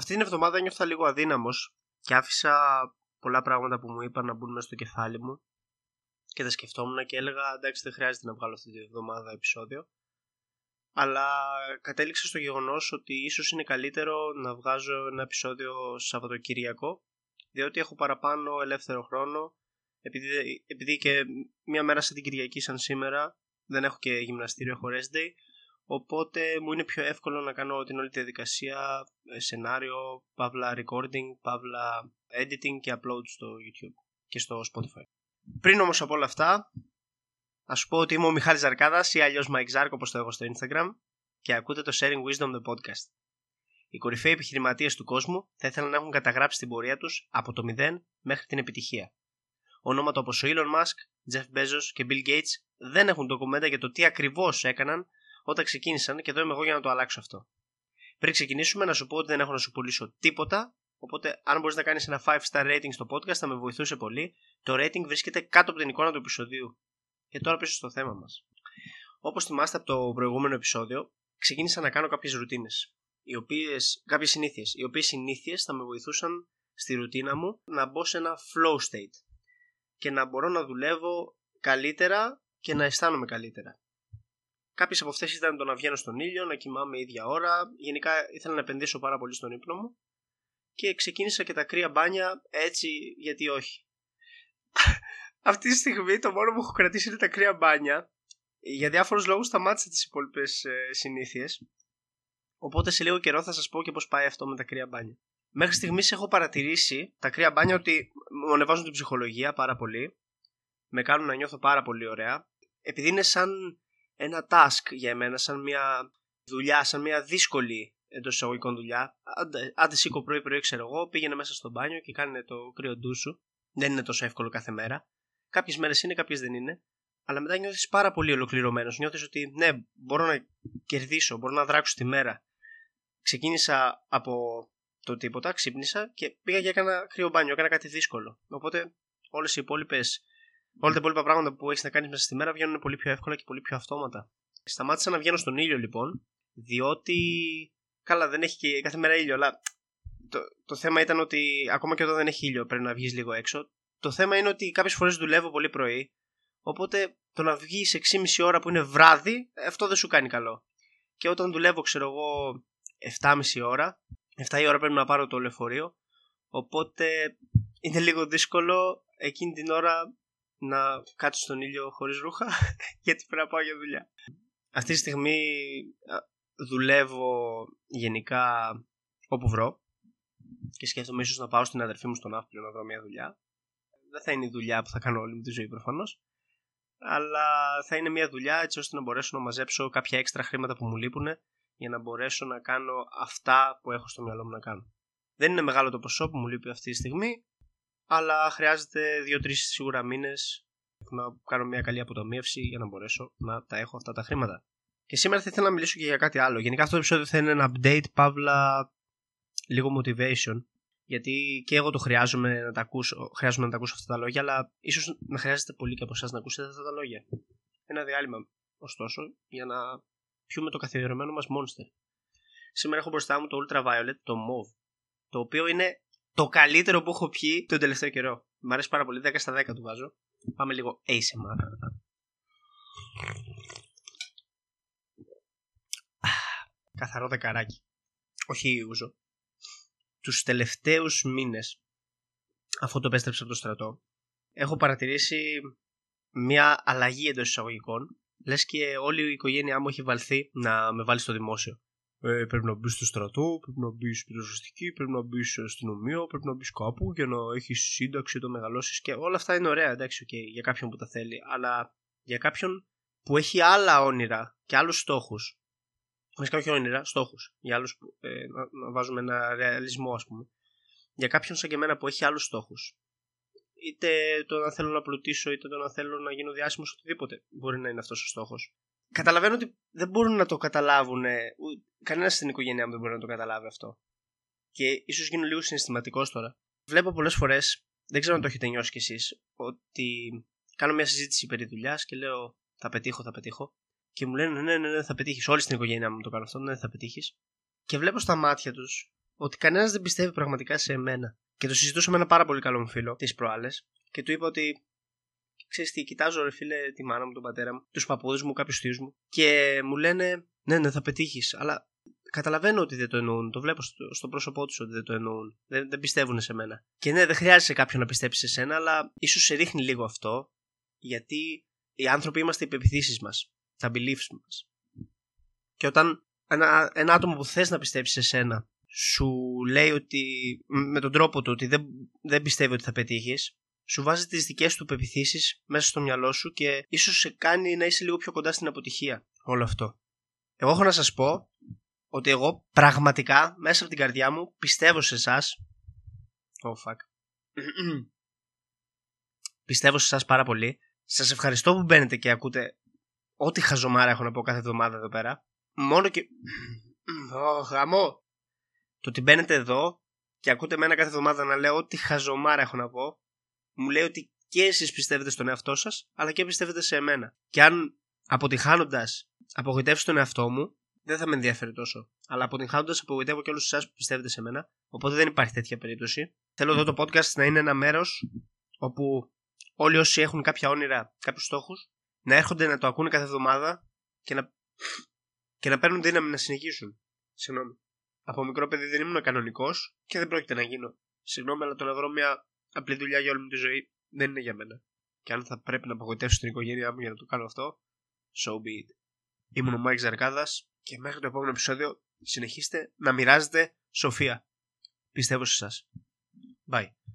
Αυτή την εβδομάδα νιώθα λίγο αδύναμος και άφησα πολλά πράγματα που μου είπαν να μπουν μέσα στο κεφάλι μου και τα σκεφτόμουν και έλεγα εντάξει δεν χρειάζεται να βγάλω αυτή τη εβδομάδα επεισόδιο. Αλλά κατέληξα στο γεγονός ότι ίσως είναι καλύτερο να βγάζω ένα επεισόδιο Σαββατοκυριακό διότι έχω παραπάνω ελεύθερο χρόνο επειδή, επειδή και μια μέρα σαν την Κυριακή σαν σήμερα δεν έχω και γυμναστήριο, έχω rest day οπότε μου είναι πιο εύκολο να κάνω την όλη τη διαδικασία ε, σενάριο, παύλα recording, παύλα editing και upload στο YouTube και στο Spotify. Πριν όμως από όλα αυτά, α σου πω ότι είμαι ο Μιχάλης Ζαρκάδας ή αλλιώς Mike Zark όπως το έχω στο Instagram και ακούτε το Sharing Wisdom the podcast. Οι κορυφαίοι επιχειρηματίες του κόσμου θα ήθελαν να έχουν καταγράψει την πορεία τους από το 0 μέχρι την επιτυχία. Ονόματα όπως ο Elon Musk, Jeff Bezos και Bill Gates δεν έχουν ντοκουμέντα για το τι ακριβώς έκαναν όταν ξεκίνησαν και εδώ είμαι εγώ για να το αλλάξω αυτό. Πριν ξεκινήσουμε, να σου πω ότι δεν έχω να σου πουλήσω τίποτα. Οπότε, αν μπορείς να κάνεις ένα 5 star rating στο podcast, θα με βοηθούσε πολύ. Το rating βρίσκεται κάτω από την εικόνα του επεισοδίου. Και τώρα πίσω στο θέμα μας. Όπως θυμάστε από το προηγούμενο επεισόδιο, ξεκίνησα να κάνω κάποιες ρουτίνες. Κάποιες συνήθειες. Οι οποίες συνήθειες θα με βοηθούσαν στη ρουτίνα μου να μπω σε ένα flow state. Και να μπορώ να δουλεύω καλύτερα και να αισθάνομαι καλύτερα. Κάποιες από αυτές ήταν το να βγαίνω στον ήλιο, να κοιμάμαι ίδια ώρα. Γενικά ήθελα να επενδύσω πάρα πολύ στον ύπνο μου. Και ξεκίνησα και τα κρύα μπάνια έτσι γιατί όχι. Αυτή τη στιγμή το μόνο που έχω κρατήσει είναι τα κρύα μπάνια. Για διάφορους λόγους σταμάτησα τις υπόλοιπες ε, συνήθειες. Οπότε σε λίγο καιρό θα σας πω και πώς πάει αυτό με τα κρύα μπάνια. Μέχρι στιγμής έχω παρατηρήσει τα κρύα μπάνια ότι μου ανεβάζουν την ψυχολογία πάρα πολύ. Με κάνουν να νιώθω πάρα πολύ ωραία. Επειδή είναι σαν ένα task για εμένα, σαν μια δουλειά, σαν μια δύσκολη εντός εισαγωγικών δουλειά. Άντε, σήκω πρωί-πρωί, ξέρω εγώ, πήγαινε μέσα στο μπάνιο και κάνε το κρύο ντου σου. Δεν είναι τόσο εύκολο κάθε μέρα. Κάποιες μέρες είναι, κάποιες δεν είναι. Αλλά μετά νιώθεις πάρα πολύ ολοκληρωμένος. Νιώθεις ότι ναι, μπορώ να κερδίσω, μπορώ να δράξω τη μέρα. Ξεκίνησα από το τίποτα, ξύπνησα και πήγα και έκανα κρύο μπάνιο, έκανα κάτι δύσκολο. Οπότε όλες οι υπόλοιπες όλα τα υπόλοιπα πράγματα που έχεις να κάνεις μέσα στη μέρα βγαίνουν πολύ πιο εύκολα και πολύ πιο αυτόματα. Σταμάτησα να βγαίνω στον ήλιο λοιπόν, διότι. Καλά, δεν έχει και κάθε μέρα ήλιο, αλλά το, το θέμα ήταν ότι ακόμα και όταν δεν έχει ήλιο πρέπει να βγεις λίγο έξω. Το θέμα είναι ότι κάποιες φορές δουλεύω πολύ πρωί, οπότε το να βγεις 6,5 ώρα που είναι βράδυ, αυτό δεν σου κάνει καλό. Και όταν δουλεύω, ξέρω εγώ, 7,5 ώρα, 7 η ώρα πρέπει να πάρω το λεωφορείο, οπότε είναι λίγο δύσκολο εκείνη την ώρα να κάτσω στον ήλιο χωρίς ρούχα γιατί πρέπει να πάω για δουλειά. Αυτή τη στιγμή δουλεύω γενικά όπου βρω και σκέφτομαι ίσως να πάω στην αδερφή μου στον Ναύπλιο να βρω μια δουλειά. Δεν θα είναι η δουλειά που θα κάνω όλη μου τη ζωή προφανώς αλλά θα είναι μια δουλειά έτσι ώστε να μπορέσω να μαζέψω κάποια έξτρα χρήματα που μου λείπουν για να μπορέσω να κάνω αυτά που έχω στο μυαλό μου να κάνω. Δεν είναι μεγάλο το ποσό που μου λείπει αυτή τη στιγμή, αλλά χρειάζεται 2-3 σίγουρα μήνες να κάνω μια καλή αποταμίευση για να μπορέσω να τα έχω αυτά τα χρήματα. Και σήμερα θα ήθελα να μιλήσω και για κάτι άλλο. Γενικά αυτό το επεισόδιο θα είναι ένα update, παύλα λίγο motivation. Γιατί και εγώ το χρειάζομαι να τα ακούσω, χρειάζομαι να τα ακούσω αυτά τα λόγια, αλλά ίσως να χρειάζεται πολύ και από εσάς να ακούσετε αυτά τα λόγια. Ένα διάλειμμα, ωστόσο, για να πιούμε το καθιερωμένο μας monster. Σήμερα έχω μπροστά μου το Ultraviolet, το MOV, το οποίο είναι το καλύτερο που έχω πιει τον τελευταίο καιρό. Μ' αρέσει πάρα πολύ. 10 στα 10 του βάζω. Πάμε λίγο ASMR. Καθαρό δεκαράκι. Όχι ούζο. Τους τελευταίους μήνες, αφού το επέστρεψα από το στρατό, έχω παρατηρήσει μια αλλαγή εντός εισαγωγικών. Λες και όλη η οικογένειά μου έχει βαλθεί να με βάλει στο δημόσιο ε, πρέπει να μπεις στο στρατό, πρέπει να μπεις πυροσβεστική, πρέπει να μπεις στην αστυνομία, πρέπει να μπεις κάπου για να έχεις σύνταξη, το μεγαλώσεις και όλα αυτά είναι ωραία, εντάξει, okay, για κάποιον που τα θέλει. Αλλά για κάποιον που έχει άλλα όνειρα και άλλους στόχους. Βασικά όχι όνειρα, στόχους. Για άλλους ε, να, να βάζουμε ένα ρεαλισμό, ας πούμε. Για κάποιον σαν και εμένα που έχει άλλους στόχους. Είτε το να θέλω να πλουτίσω, είτε το να θέλω να γίνω διάσημος, οτιδήποτε μπορεί να είναι αυτός ο στόχος καταλαβαίνω ότι δεν μπορούν να το καταλάβουν. Κανένας στην οικογένειά μου δεν μπορεί να το καταλάβει αυτό. Και ίσως γίνω λίγο συναισθηματικός τώρα. Βλέπω πολλές φορές, δεν ξέρω αν το έχετε νιώσει κι εσείς, ότι κάνω μια συζήτηση περί δουλειάς και λέω θα πετύχω, θα πετύχω. Και μου λένε ναι, ναι, ναι, θα πετύχεις. Όλοι στην οικογένειά μου το κάνω αυτό, ναι, θα πετύχεις. Και βλέπω στα μάτια τους ότι κανένας δεν πιστεύει πραγματικά σε εμένα. Και το συζητούσα με ένα πάρα πολύ καλό μου φίλο τις προάλλες και του είπα ότι. Ξέρεις τι, κοιτάζω ρε φίλε τη μάνα μου, τον πατέρα μου, τους παππούδες μου, κάποιους θείους μου και μου λένε ναι, ναι, θα πετύχεις, αλλά καταλαβαίνω ότι δεν το εννοούν. Το βλέπω στο, στο πρόσωπό τους ότι δεν το εννοούν. Δεν, δεν πιστεύουν σε μένα. Και ναι, δεν χρειάζεται κάποιον να πιστέψει σε σένα, αλλά ίσως σε ρίχνει λίγο αυτό, γιατί οι άνθρωποι είμαστε οι πεπιθήσει μας, τα beliefs μας. Και όταν ένα, ένα άτομο που θες να πιστέψει σε σένα σου λέει ότι με τον τρόπο του ότι δεν, δεν πιστεύει ότι θα πετύχεις, σου βάζει τις δικές του πεπιθήσεις μέσα στο μυαλό σου και ίσως σε κάνει να είσαι λίγο πιο κοντά στην αποτυχία όλο αυτό. Εγώ έχω να σας πω ότι εγώ πραγματικά μέσα από την καρδιά μου πιστεύω σε εσάς. Oh fuck. πιστεύω σε εσάς πάρα πολύ. Σας ευχαριστώ που μπαίνετε και ακούτε ό,τι χαζομάρα έχω να πω κάθε εβδομάδα εδώ πέρα. Μόνο και. Oh, γαμό. Το ότι μπαίνετε εδώ και ακούτε εμένα κάθε εβδομάδα να λέω ό,τι χαζομάρα έχω να πω, μου λέει ότι και εσείς πιστεύετε στον εαυτό σας, αλλά και πιστεύετε σε εμένα. Και αν αποτυχάνοντας απογοητεύσεις τον εαυτό μου, δεν θα με ενδιαφέρει τόσο. Αλλά αποτυγχάνοντα, απογοητεύω και όλους εσάς που πιστεύετε σε μένα. Οπότε δεν υπάρχει τέτοια περίπτωση. Θέλω εδώ το podcast να είναι ένα μέρος όπου όλοι όσοι έχουν κάποια όνειρα, κάποιους στόχους, να έρχονται να το ακούνε κάθε εβδομάδα και να, και να παίρνουν δύναμη να συνεχίσουν. Συγγνώμη. Από μικρό παιδί δεν ήμουν κανονικός και δεν πρόκειται να γίνω. Συγγνώμη, αλλά το να βρω μια απλή δουλειά για όλη μου τη ζωή δεν είναι για μένα. Και αν θα πρέπει να απογοητεύσω την οικογένειά μου για να το κάνω αυτό, so be it. Ήμουν ο Μάικ Ζαρκάδας και μέχρι το επόμενο επεισόδιο συνεχίστε να μοιράζετε σοφία. Πιστεύω σε εσάς. Bye.